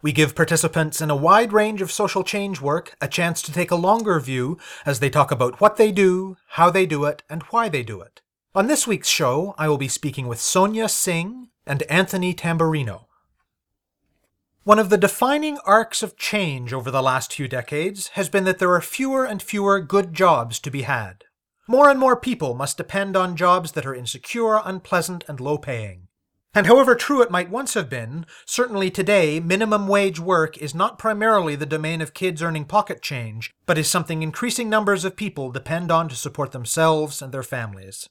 We give participants in a wide range of social change work a chance to take a longer view as they talk about what they do, how they do it, and why they do it. On this week's show, I will be speaking with Sonia Singh and Anthony Tamburino. One of the defining arcs of change over the last few decades has been that there are fewer and fewer good jobs to be had. More and more people must depend on jobs that are insecure, unpleasant, and low paying. And however true it might once have been, certainly today minimum wage work is not primarily the domain of kids earning pocket change, but is something increasing numbers of people depend on to support themselves and their families.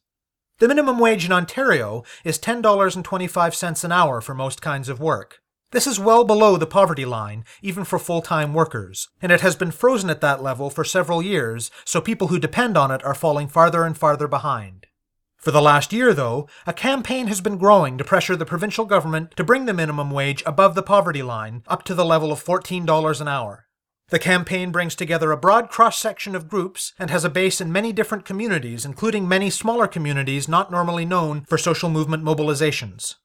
The minimum wage in Ontario is $10.25 an hour for most kinds of work. This is well below the poverty line, even for full time workers, and it has been frozen at that level for several years, so people who depend on it are falling farther and farther behind. For the last year, though, a campaign has been growing to pressure the provincial government to bring the minimum wage above the poverty line, up to the level of $14 an hour. The campaign brings together a broad cross section of groups and has a base in many different communities, including many smaller communities not normally known for social movement mobilizations.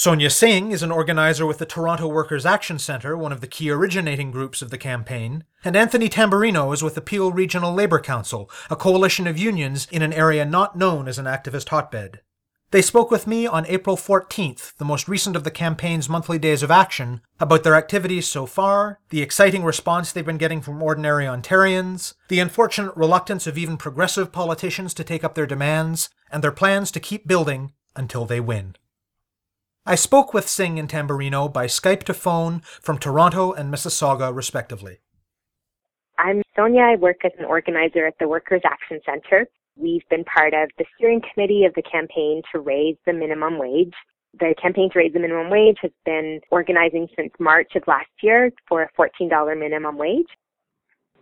Sonia Singh is an organizer with the Toronto Workers' Action Centre, one of the key originating groups of the campaign, and Anthony Tamburino is with the Peel Regional Labour Council, a coalition of unions in an area not known as an activist hotbed. They spoke with me on April 14th, the most recent of the campaign's monthly days of action, about their activities so far, the exciting response they've been getting from ordinary Ontarians, the unfortunate reluctance of even progressive politicians to take up their demands, and their plans to keep building until they win. I spoke with Singh and Tamburino by Skype to phone from Toronto and Mississauga, respectively. I'm Sonia. I work as an organizer at the Workers' Action Centre. We've been part of the steering committee of the campaign to raise the minimum wage. The campaign to raise the minimum wage has been organizing since March of last year for a $14 minimum wage.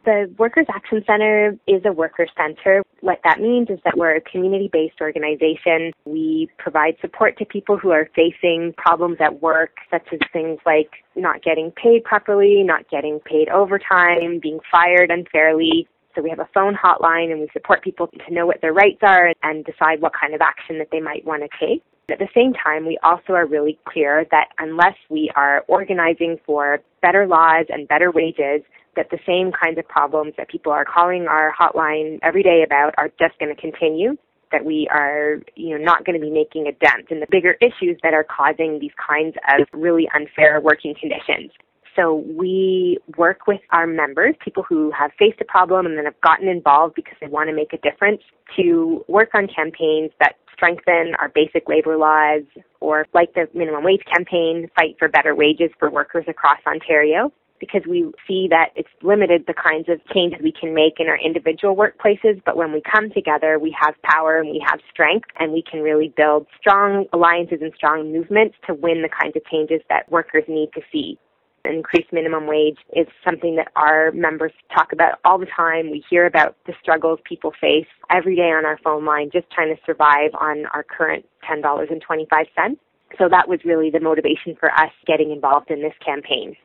The Workers' Action Center is a worker center. What that means is that we're a community-based organization. We provide support to people who are facing problems at work, such as things like not getting paid properly, not getting paid overtime, being fired unfairly. So we have a phone hotline and we support people to know what their rights are and decide what kind of action that they might want to take. At the same time, we also are really clear that unless we are organizing for better laws and better wages, that the same kinds of problems that people are calling our hotline every day about are just going to continue that we are, you know, not going to be making a dent in the bigger issues that are causing these kinds of really unfair working conditions. So we work with our members, people who have faced a problem and then have gotten involved because they want to make a difference, to work on campaigns that strengthen our basic labor laws or like the minimum wage campaign, fight for better wages for workers across Ontario because we see that it's limited the kinds of changes we can make in our individual workplaces, but when we come together, we have power and we have strength and we can really build strong alliances and strong movements to win the kinds of changes that workers need to see. Increased minimum wage is something that our members talk about all the time. We hear about the struggles people face every day on our phone line just trying to survive on our current $10.25. So that was really the motivation for us getting involved in this campaign.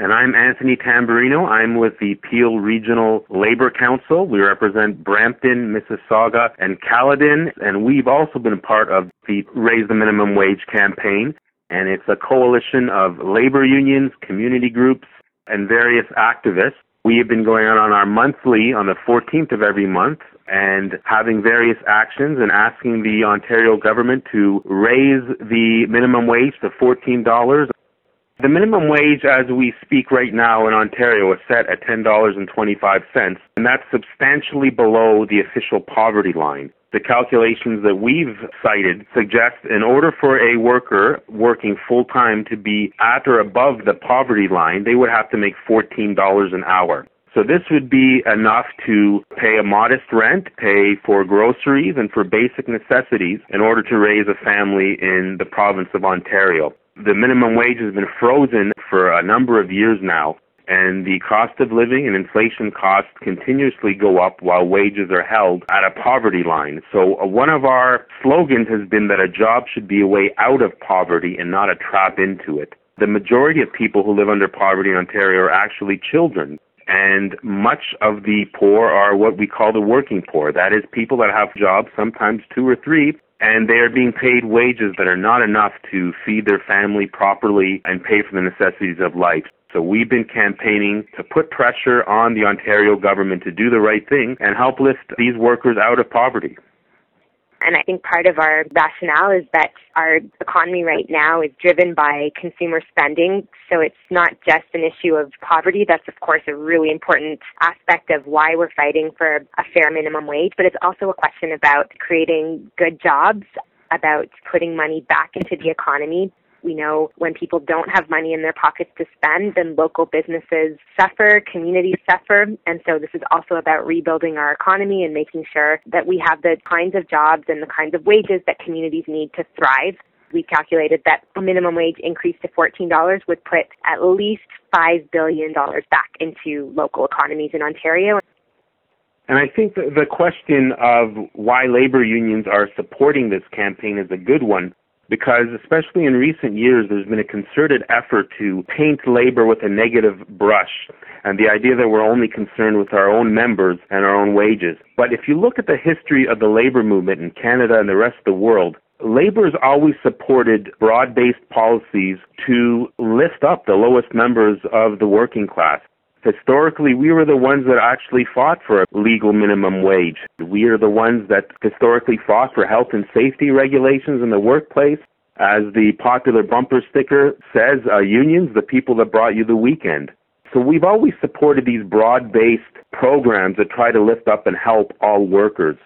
And I'm Anthony Tamburino. I'm with the Peel Regional Labor Council. We represent Brampton, Mississauga, and Caledon, and we've also been a part of the Raise the Minimum Wage campaign. And it's a coalition of labor unions, community groups, and various activists. We have been going on on our monthly on the 14th of every month and having various actions and asking the Ontario government to raise the minimum wage to $14 the minimum wage as we speak right now in Ontario is set at $10.25, and that's substantially below the official poverty line. The calculations that we've cited suggest in order for a worker working full time to be at or above the poverty line, they would have to make $14 an hour. So this would be enough to pay a modest rent, pay for groceries and for basic necessities in order to raise a family in the province of Ontario. The minimum wage has been frozen for a number of years now. and the cost of living and inflation costs continuously go up while wages are held at a poverty line. So uh, one of our slogans has been that a job should be a way out of poverty and not a trap into it. The majority of people who live under poverty in Ontario are actually children. And much of the poor are what we call the working poor. That is people that have jobs, sometimes two or three, and they are being paid wages that are not enough to feed their family properly and pay for the necessities of life. So we've been campaigning to put pressure on the Ontario government to do the right thing and help lift these workers out of poverty. And I think part of our rationale is that our economy right now is driven by consumer spending. So it's not just an issue of poverty. That's of course a really important aspect of why we're fighting for a fair minimum wage, but it's also a question about creating good jobs, about putting money back into the economy, we know when people don't have money in their pockets to spend, then local businesses suffer, communities suffer. And so this is also about rebuilding our economy and making sure that we have the kinds of jobs and the kinds of wages that communities need to thrive. We calculated that a minimum wage increase to $14 would put at least $5 billion back into local economies in Ontario. And I think the question of why labor unions are supporting this campaign is a good one because especially in recent years there's been a concerted effort to paint labor with a negative brush and the idea that we're only concerned with our own members and our own wages. But if you look at the history of the labor movement in Canada and the rest of the world, labor has always supported broad-based policies to lift up the lowest members of the working class. Historically, we were the ones that actually fought for a legal minimum wage. We are the ones that historically fought for health and safety regulations in the workplace. As the popular bumper sticker says, uh, unions, the people that brought you the weekend. So we've always supported these broad-based programs that try to lift up and help all workers.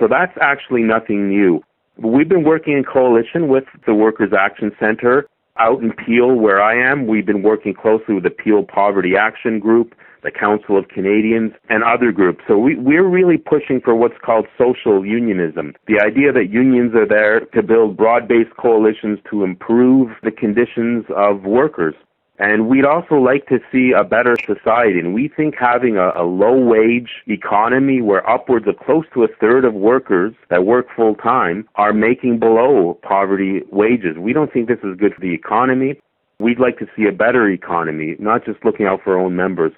So that's actually nothing new. We've been working in coalition with the Workers Action Center out in Peel, where I am, we've been working closely with the Peel Poverty Action Group, the Council of Canadians, and other groups. So we, we're really pushing for what's called social unionism. The idea that unions are there to build broad-based coalitions to improve the conditions of workers. And we'd also like to see a better society. And we think having a, a low wage economy where upwards of close to a third of workers that work full time are making below poverty wages. We don't think this is good for the economy. We'd like to see a better economy, not just looking out for our own members.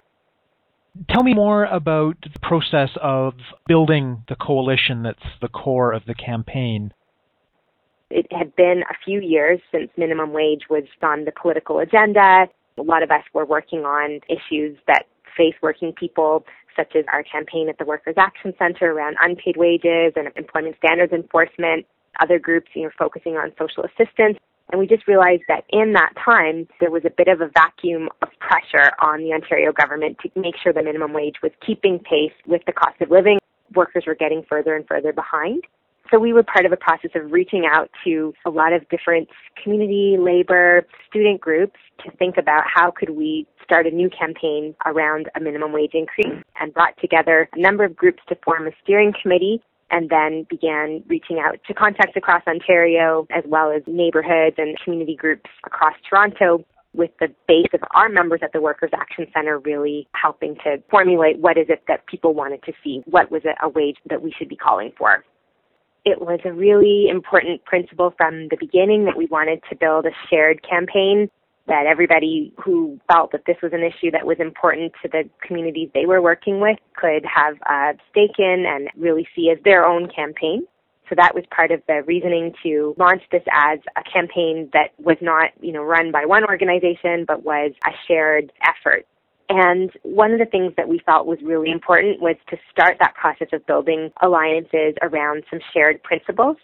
Tell me more about the process of building the coalition that's the core of the campaign. It had been a few years since minimum wage was on the political agenda. A lot of us were working on issues that face working people, such as our campaign at the Workers Action Center around unpaid wages and employment standards enforcement. Other groups, you know, focusing on social assistance. And we just realized that in that time, there was a bit of a vacuum of pressure on the Ontario government to make sure the minimum wage was keeping pace with the cost of living. Workers were getting further and further behind. So we were part of a process of reaching out to a lot of different community, labor, student groups to think about how could we start a new campaign around a minimum wage increase and brought together a number of groups to form a steering committee and then began reaching out to contacts across Ontario as well as neighborhoods and community groups across Toronto with the base of our members at the Workers Action Center really helping to formulate what is it that people wanted to see, what was it a wage that we should be calling for it was a really important principle from the beginning that we wanted to build a shared campaign that everybody who felt that this was an issue that was important to the communities they were working with could have a stake in and really see as their own campaign. So that was part of the reasoning to launch this as a campaign that was not, you know, run by one organization, but was a shared effort. And one of the things that we felt was really important was to start that process of building alliances around some shared principles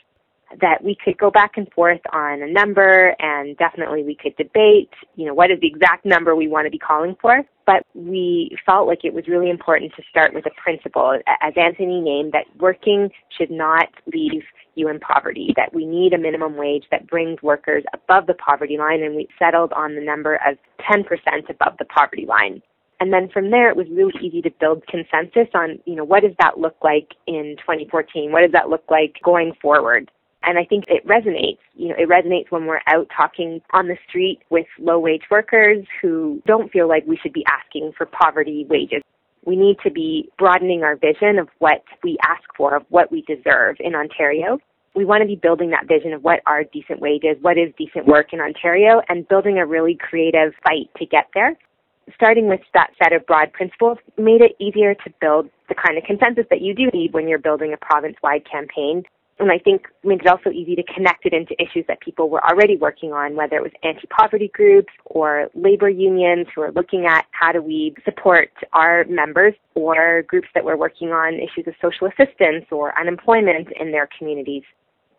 that we could go back and forth on a number and definitely we could debate, you know, what is the exact number we want to be calling for. But we felt like it was really important to start with a principle, as Anthony named, that working should not leave you in poverty, that we need a minimum wage that brings workers above the poverty line and we settled on the number of 10% above the poverty line. And then from there, it was really easy to build consensus on, you know, what does that look like in 2014? What does that look like going forward? And I think it resonates. You know, it resonates when we're out talking on the street with low wage workers who don't feel like we should be asking for poverty wages. We need to be broadening our vision of what we ask for, of what we deserve in Ontario. We want to be building that vision of what are decent wages, what is decent work in Ontario, and building a really creative fight to get there. Starting with that set of broad principles made it easier to build the kind of consensus that you do need when you're building a province-wide campaign and I think made it also easy to connect it into issues that people were already working on, whether it was anti-poverty groups or labor unions who are looking at how do we support our members or groups that were working on issues of social assistance or unemployment in their communities.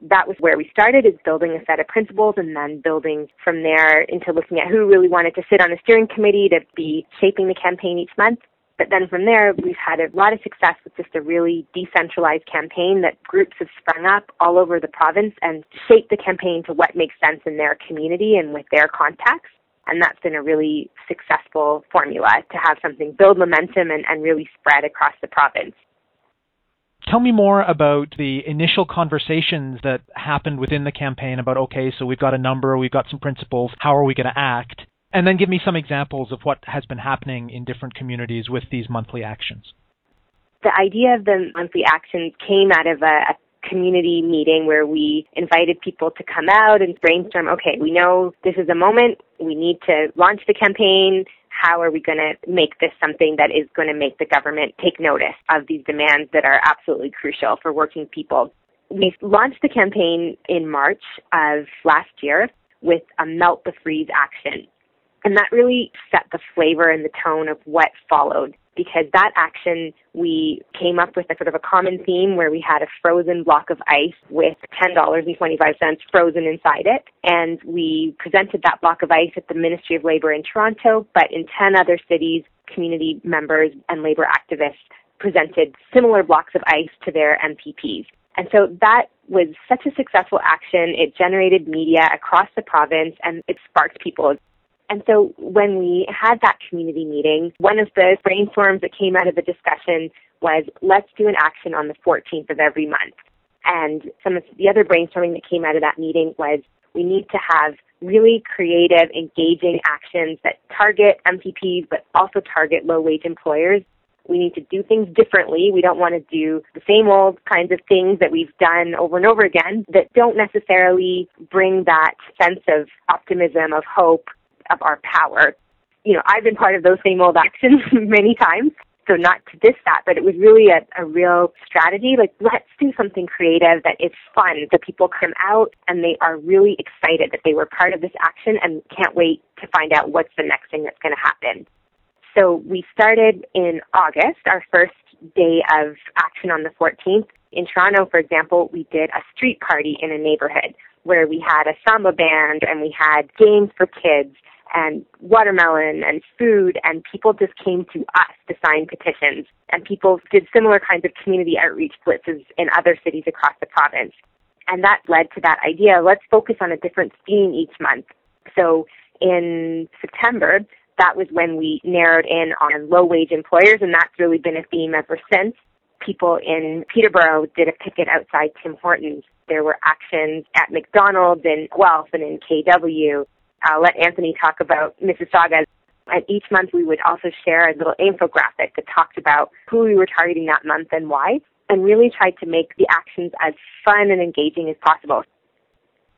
That was where we started is building a set of principles and then building from there into looking at who really wanted to sit on a steering committee to be shaping the campaign each month but then from there, we've had a lot of success with just a really decentralized campaign that groups have sprung up all over the province and shaped the campaign to what makes sense in their community and with their context. And that's been a really successful formula to have something build momentum and, and really spread across the province. Tell me more about the initial conversations that happened within the campaign about okay, so we've got a number, we've got some principles, how are we going to act? And then give me some examples of what has been happening in different communities with these monthly actions. The idea of the monthly actions came out of a, a community meeting where we invited people to come out and brainstorm, okay, we know this is a moment, we need to launch the campaign. How are we going to make this something that is going to make the government take notice of these demands that are absolutely crucial for working people? We launched the campaign in March of last year with a melt the freeze action. And that really set the flavor and the tone of what followed because that action we came up with a sort of a common theme where we had a frozen block of ice with $10.25 frozen inside it. And we presented that block of ice at the Ministry of Labour in Toronto, but in 10 other cities, community members and labor activists presented similar blocks of ice to their MPPs. And so that was such a successful action. It generated media across the province and it sparked people and so when we had that community meeting, one of the brainstorms that came out of the discussion was let's do an action on the 14th of every month. And some of the other brainstorming that came out of that meeting was we need to have really creative, engaging actions that target MPPs but also target low wage employers. We need to do things differently. We don't want to do the same old kinds of things that we've done over and over again that don't necessarily bring that sense of optimism, of hope, of our power. You know, I've been part of those same old actions many times. So not to diss that, but it was really a, a real strategy. Like, let's do something creative that is fun, that people come out and they are really excited that they were part of this action and can't wait to find out what's the next thing that's going to happen. So we started in August, our first day of action on the 14th. In Toronto, for example, we did a street party in a neighborhood where we had a samba band and we had games for kids and watermelon and food and people just came to us to sign petitions and people did similar kinds of community outreach blitzes in other cities across the province. And that led to that idea, let's focus on a different theme each month. So in September, that was when we narrowed in on low wage employers and that's really been a theme ever since. People in Peterborough did a picket outside Tim Hortons. There were actions at McDonald's in Guelph and in KW I'll let Anthony talk about Mississauga. And each month we would also share a little infographic that talked about who we were targeting that month and why, and really tried to make the actions as fun and engaging as possible.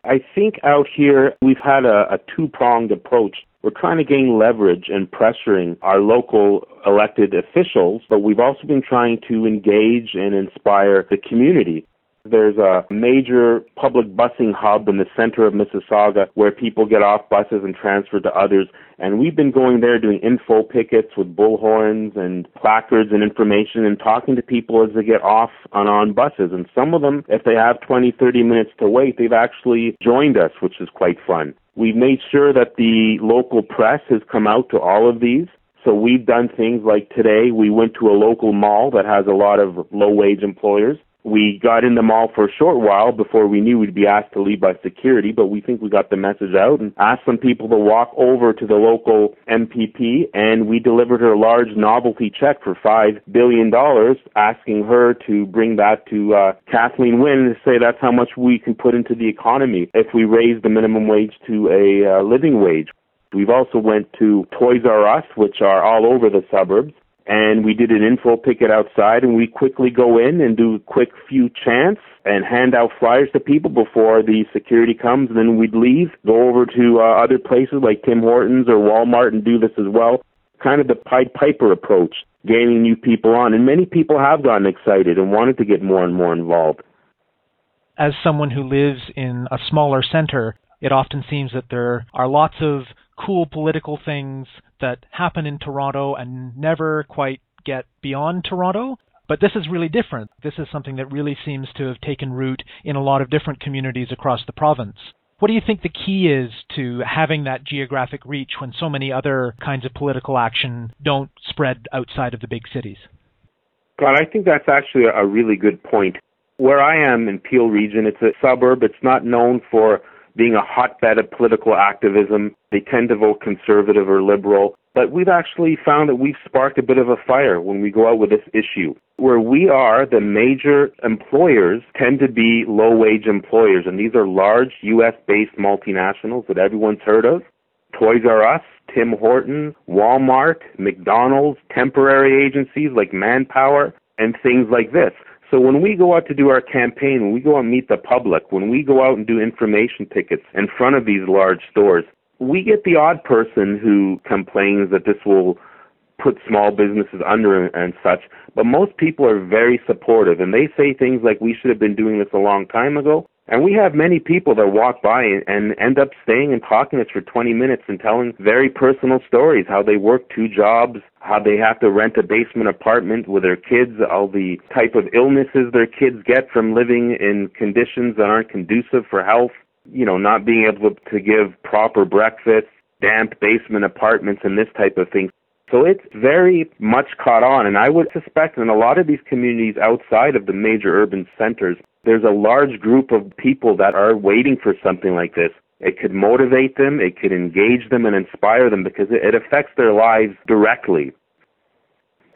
I think out here we've had a, a two pronged approach. We're trying to gain leverage and pressuring our local elected officials, but we've also been trying to engage and inspire the community. There's a major public busing hub in the center of Mississauga where people get off buses and transfer to others. And we've been going there doing info pickets with bullhorns and placards and information and talking to people as they get off and on buses. And some of them, if they have 20, 30 minutes to wait, they've actually joined us, which is quite fun. We've made sure that the local press has come out to all of these. So we've done things like today we went to a local mall that has a lot of low wage employers We got in the mall for a short while before we knew we'd be asked to leave by security, but we think we got the message out and asked some people to walk over to the local MPP and we delivered her a large novelty check for $5 billion, asking her to bring that to uh, Kathleen Wynne and say that's how much we can put into the economy if we raise the minimum wage to a uh, living wage. We've also went to Toys R Us, which are all over the suburbs, and we did an info picket outside and we quickly go in and do a quick few chants and hand out flyers to people before the security comes. And then we'd leave go over to uh, other places like tim hortons or walmart and do this as well. Kind of the pied piper approach gaining new people on. And many people have gotten excited and wanted to get more and more involved. As someone who lives in a smaller center it often seems that there are lots of cool political things that happen in Toronto and never quite get beyond Toronto. But this is really different. This is something that really seems to have taken root in a lot of different communities across the province. What do you think the key is to having that geographic reach when so many other kinds of political action don't spread outside of the big cities? God, I think that's actually a really good point. Where I am in Peel region, it's a suburb. It's not known for being a hotbed of political activism. They tend to vote conservative or liberal. But we've actually found that we've sparked a bit of a fire when we go out with this issue. Where we are, the major employers tend to be low wage employers, and these are large US based multinationals that everyone's heard of. Toys R Us, Tim Horton, Walmart, McDonald's, temporary agencies like Manpower, and things like this. So when we go out to do our campaign, when we go out and meet the public, when we go out and do information tickets in front of these large stores, we get the odd person who complains that this will put small businesses under and such, but most people are very supportive and they say things like we should have been doing this a long time ago and we have many people that walk by and end up staying and talking to us for 20 minutes and telling very personal stories, how they work two jobs, how they have to rent a basement apartment with their kids, all the type of illnesses their kids get from living in conditions that aren't conducive for health, you know, not being able to give proper breakfast, damp basement apartments and this type of thing. So it's very much caught on, and I would suspect in a lot of these communities outside of the major urban centers, there's a large group of people that are waiting for something like this. It could motivate them, it could engage them and inspire them because it, affects their lives directly.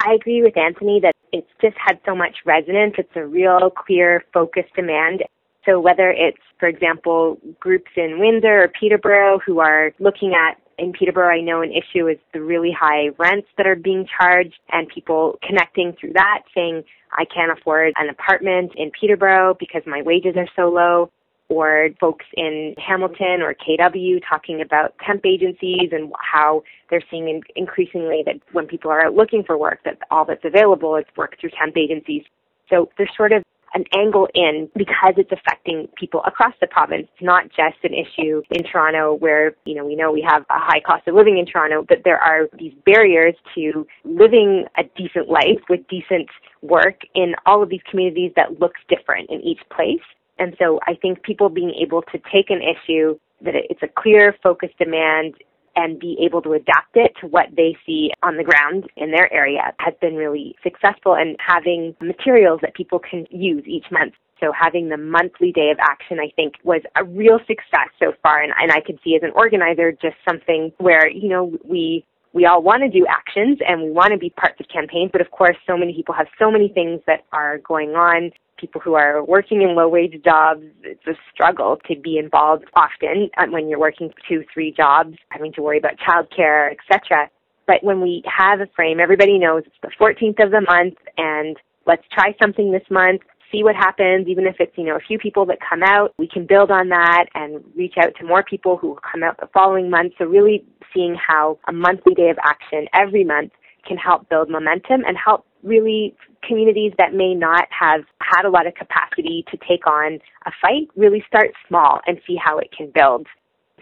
I agree with Anthony that it's just had so much resonance. It's a real clear, focused demand. So whether it's, for example, groups in Windsor or Peterborough who are looking at in Peterborough, I know an issue is the really high rents that are being charged and people connecting through that saying, I can't afford an apartment in Peterborough because my wages are so low. Or folks in Hamilton or KW talking about temp agencies and how they're seeing increasingly that when people are out looking for work, that all that's available is work through temp agencies. So there's sort of an angle in because it's affecting people across the province. It's not just an issue in Toronto where, you know, we know we have a high cost of living in Toronto, but there are these barriers to living a decent life with decent work in all of these communities that looks different in each place. And so I think people being able to take an issue that it's a clear focused demand and be able to adapt it to what they see on the ground in their area has been really successful and having materials that people can use each month. So having the monthly day of action, I think, was a real success so far. And, and I could see as an organizer just something where, you know, we we all want to do actions and we want to be parts of campaigns, but of course so many people have so many things that are going on people who are working in low wage jobs, it's a struggle to be involved often uh, when you're working two, three jobs, having to worry about childcare, etc. But when we have a frame, everybody knows it's the 14th of the month and let's try something this month, see what happens, even if it's, you know, a few people that come out, we can build on that and reach out to more people who will come out the following month. So really seeing how a monthly day of action every month can help build momentum and help really communities that may not have had a lot of capacity to take on a fight really start small and see how it can build.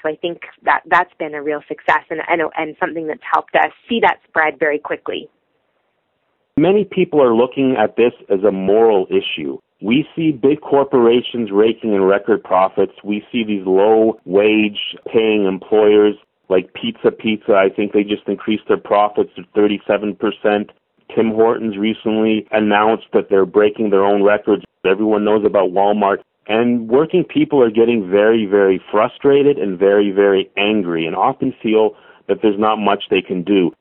So I think that that's been a real success and, and, and something that's helped us see that spread very quickly. Many people are looking at this as a moral issue. We see big corporations raking in record profits. We see these low wage paying employers like Pizza Pizza. I think they just increased their profits to 37%. Tim Hortons recently announced that they're breaking their own records. Everyone knows about Walmart. And working people are getting very, very frustrated and very, very angry and often feel that there's not much they can do.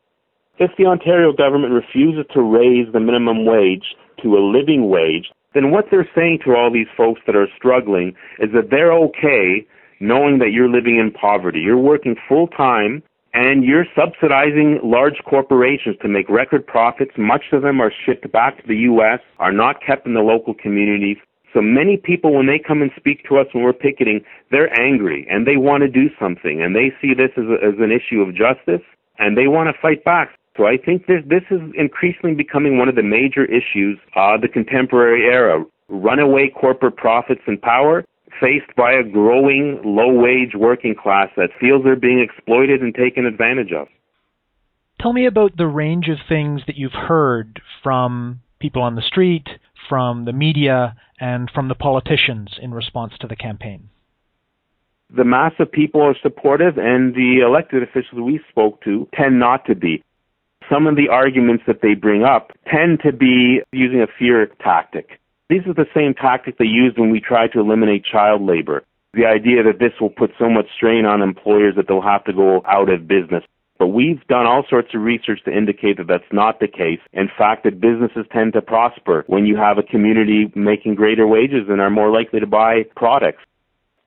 If the Ontario government refuses to raise the minimum wage to a living wage, then what they're saying to all these folks that are struggling is that they're okay knowing that you're living in poverty. You're working full time and you're subsidizing large corporations to make record profits. Much of them are shipped back to the U.S., are not kept in the local communities. So many people, when they come and speak to us when we're picketing, they're angry and they want to do something and they see this as, a, as an issue of justice and they want to fight back. So I think this, this is increasingly becoming one of the major issues of the contemporary era. Runaway corporate profits and power faced by a growing low-wage working class that feels they're being exploited and taken advantage of. Tell me about the range of things that you've heard from people on the street, from the media, and from the politicians in response to the campaign. The mass of people are supportive, and the elected officials we spoke to tend not to be. Some of the arguments that they bring up tend to be using a fear tactic. These are the same tactics they used when we tried to eliminate child labor. The idea that this will put so much strain on employers that they'll have to go out of business. But we've done all sorts of research to indicate that that's not the case. In fact, that businesses tend to prosper when you have a community making greater wages and are more likely to buy products.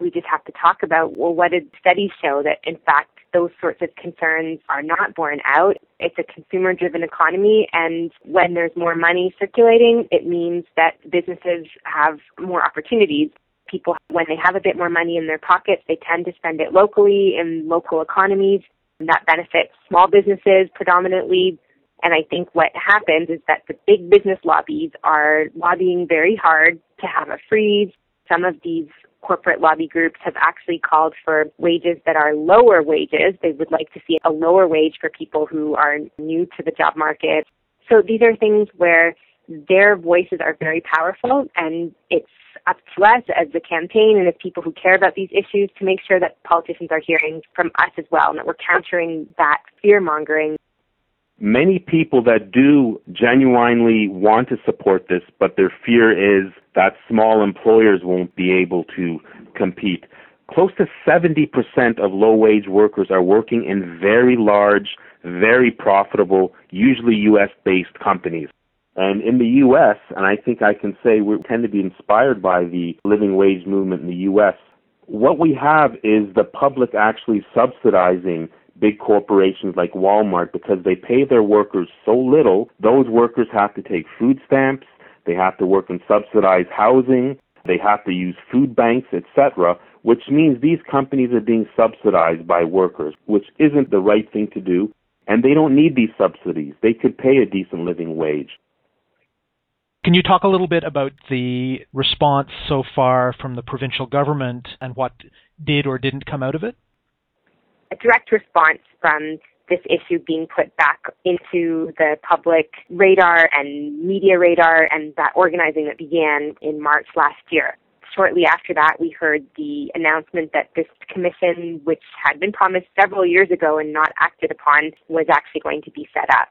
We just have to talk about, well, what did studies show that in fact those sorts of concerns are not borne out. It's a consumer driven economy and when there's more money circulating, it means that businesses have more opportunities. People, when they have a bit more money in their pockets, they tend to spend it locally in local economies. And that benefits small businesses predominantly. And I think what happens is that the big business lobbies are lobbying very hard to have a freeze. Some of these corporate lobby groups have actually called for wages that are lower wages. They would like to see a lower wage for people who are new to the job market. So these are things where their voices are very powerful and it's up to us as the campaign and as people who care about these issues to make sure that politicians are hearing from us as well and that we're countering that fear mongering many people that do genuinely want to support this, but their fear is that small employers won't be able to compete. Close to 70% of low wage workers are working in very large, very profitable, usually US based companies. And in the US, and I think I can say we tend to be inspired by the living wage movement in the US, what we have is the public actually subsidizing big corporations like Walmart because they pay their workers so little, those workers have to take food stamps, they have to work in subsidized housing, they have to use food banks, etc., which means these companies are being subsidized by workers, which isn't the right thing to do, and they don't need these subsidies. They could pay a decent living wage. Can you talk a little bit about the response so far from the provincial government and what did or didn't come out of it? a direct response from this issue being put back into the public radar and media radar and that organizing that began in March last year. Shortly after that, we heard the announcement that this commission, which had been promised several years ago and not acted upon, was actually going to be set up.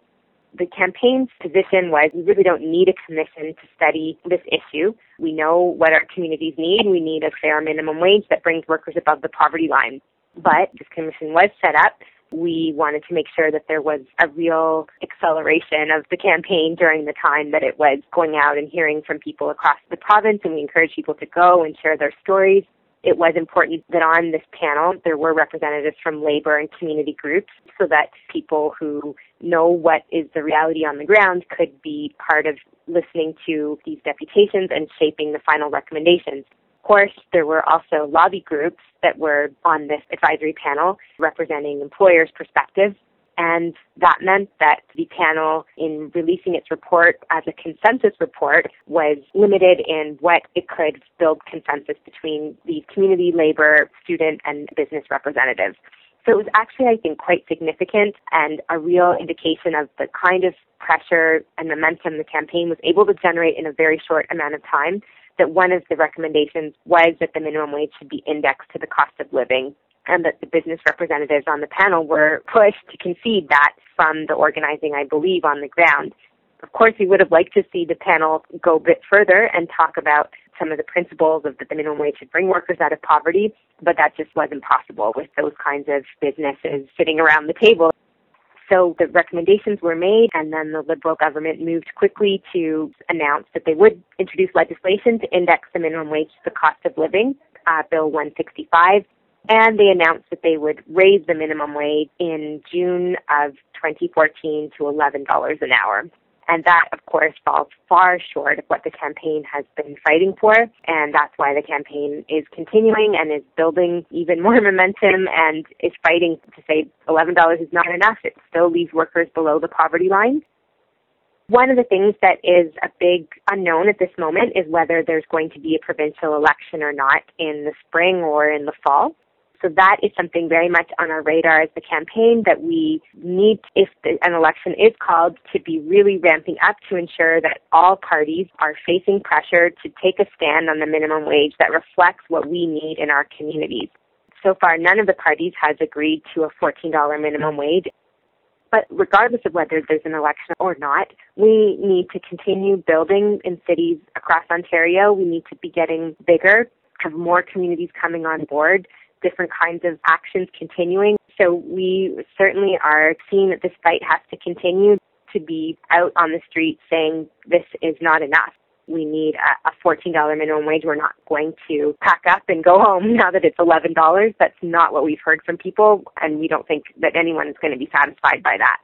The campaign's position was we really don't need a commission to study this issue. We know what our communities need. We need a fair minimum wage that brings workers above the poverty line. But this commission was set up. We wanted to make sure that there was a real acceleration of the campaign during the time that it was going out and hearing from people across the province, and we encouraged people to go and share their stories. It was important that on this panel there were representatives from labor and community groups so that people who know what is the reality on the ground could be part of listening to these deputations and shaping the final recommendations. Course, there were also lobby groups that were on this advisory panel representing employers' perspectives. And that meant that the panel, in releasing its report as a consensus report, was limited in what it could build consensus between the community, labor, student, and business representatives. So it was actually, I think, quite significant and a real indication of the kind of pressure and momentum the campaign was able to generate in a very short amount of time that one of the recommendations was that the minimum wage should be indexed to the cost of living and that the business representatives on the panel were pushed to concede that from the organizing, I believe, on the ground. Of course, we would have liked to see the panel go a bit further and talk about some of the principles of that the minimum wage should bring workers out of poverty, but that just wasn't possible with those kinds of businesses sitting around the table. So the recommendations were made, and then the Liberal government moved quickly to announce that they would introduce legislation to index the minimum wage to the cost of living, uh, Bill 165, and they announced that they would raise the minimum wage in June of 2014 to $11 an hour. And that, of course, falls far short of what the campaign has been fighting for. And that's why the campaign is continuing and is building even more momentum and is fighting to say $11 is not enough. It still leaves workers below the poverty line. One of the things that is a big unknown at this moment is whether there's going to be a provincial election or not in the spring or in the fall. So that is something very much on our radar as the campaign that we need, if an election is called, to be really ramping up to ensure that all parties are facing pressure to take a stand on the minimum wage that reflects what we need in our communities. So far, none of the parties has agreed to a $14 minimum wage. But regardless of whether there's an election or not, we need to continue building in cities across Ontario. We need to be getting bigger, have more communities coming on board different kinds of actions continuing. So we certainly are seeing that this fight has to continue to be out on the street saying this is not enough. We need a, $14 minimum wage. We're not going to pack up and go home now that it's $11. That's not what we've heard from people, and we don't think that anyone is going to be satisfied by that.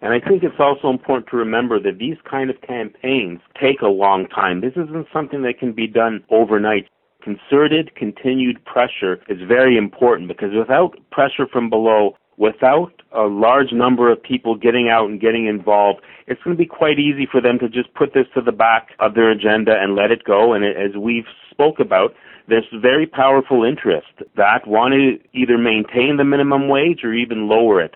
And I think it's also important to remember that these kind of campaigns take a long time. This isn't something that can be done overnight concerted, continued pressure is very important because without pressure from below, without a large number of people getting out and getting involved, it's going to be quite easy for them to just put this to the back of their agenda and let it go. And as we've spoke about, there's very powerful interests that want to either maintain the minimum wage or even lower it.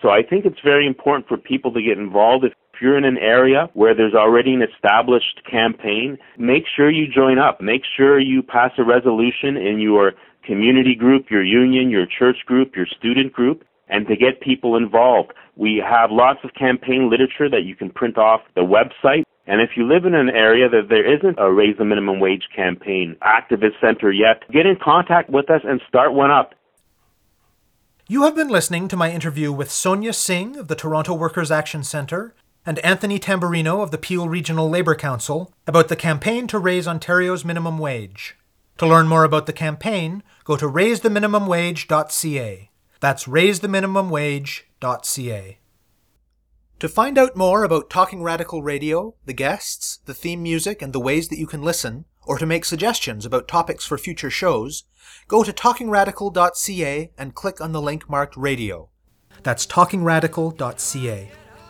So I think it's very important for people to get involved. If if you're in an area where there's already an established campaign, make sure you join up. Make sure you pass a resolution in your community group, your union, your church group, your student group, and to get people involved. We have lots of campaign literature that you can print off the website. And if you live in an area that there isn't a raise the minimum wage campaign activist center yet, get in contact with us and start one up. You have been listening to my interview with Sonia Singh of the Toronto Workers' Action Centre and Anthony Tamburino of the Peel Regional Labour Council about the campaign to raise Ontario's minimum wage. To learn more about the campaign, go to raisetheminimumwage.ca. That's raisetheminimumwage.ca. To find out more about Talking Radical Radio, the guests, the theme music, and the ways that you can listen, or to make suggestions about topics for future shows, go to talkingradical.ca and click on the link marked radio. That's talkingradical.ca.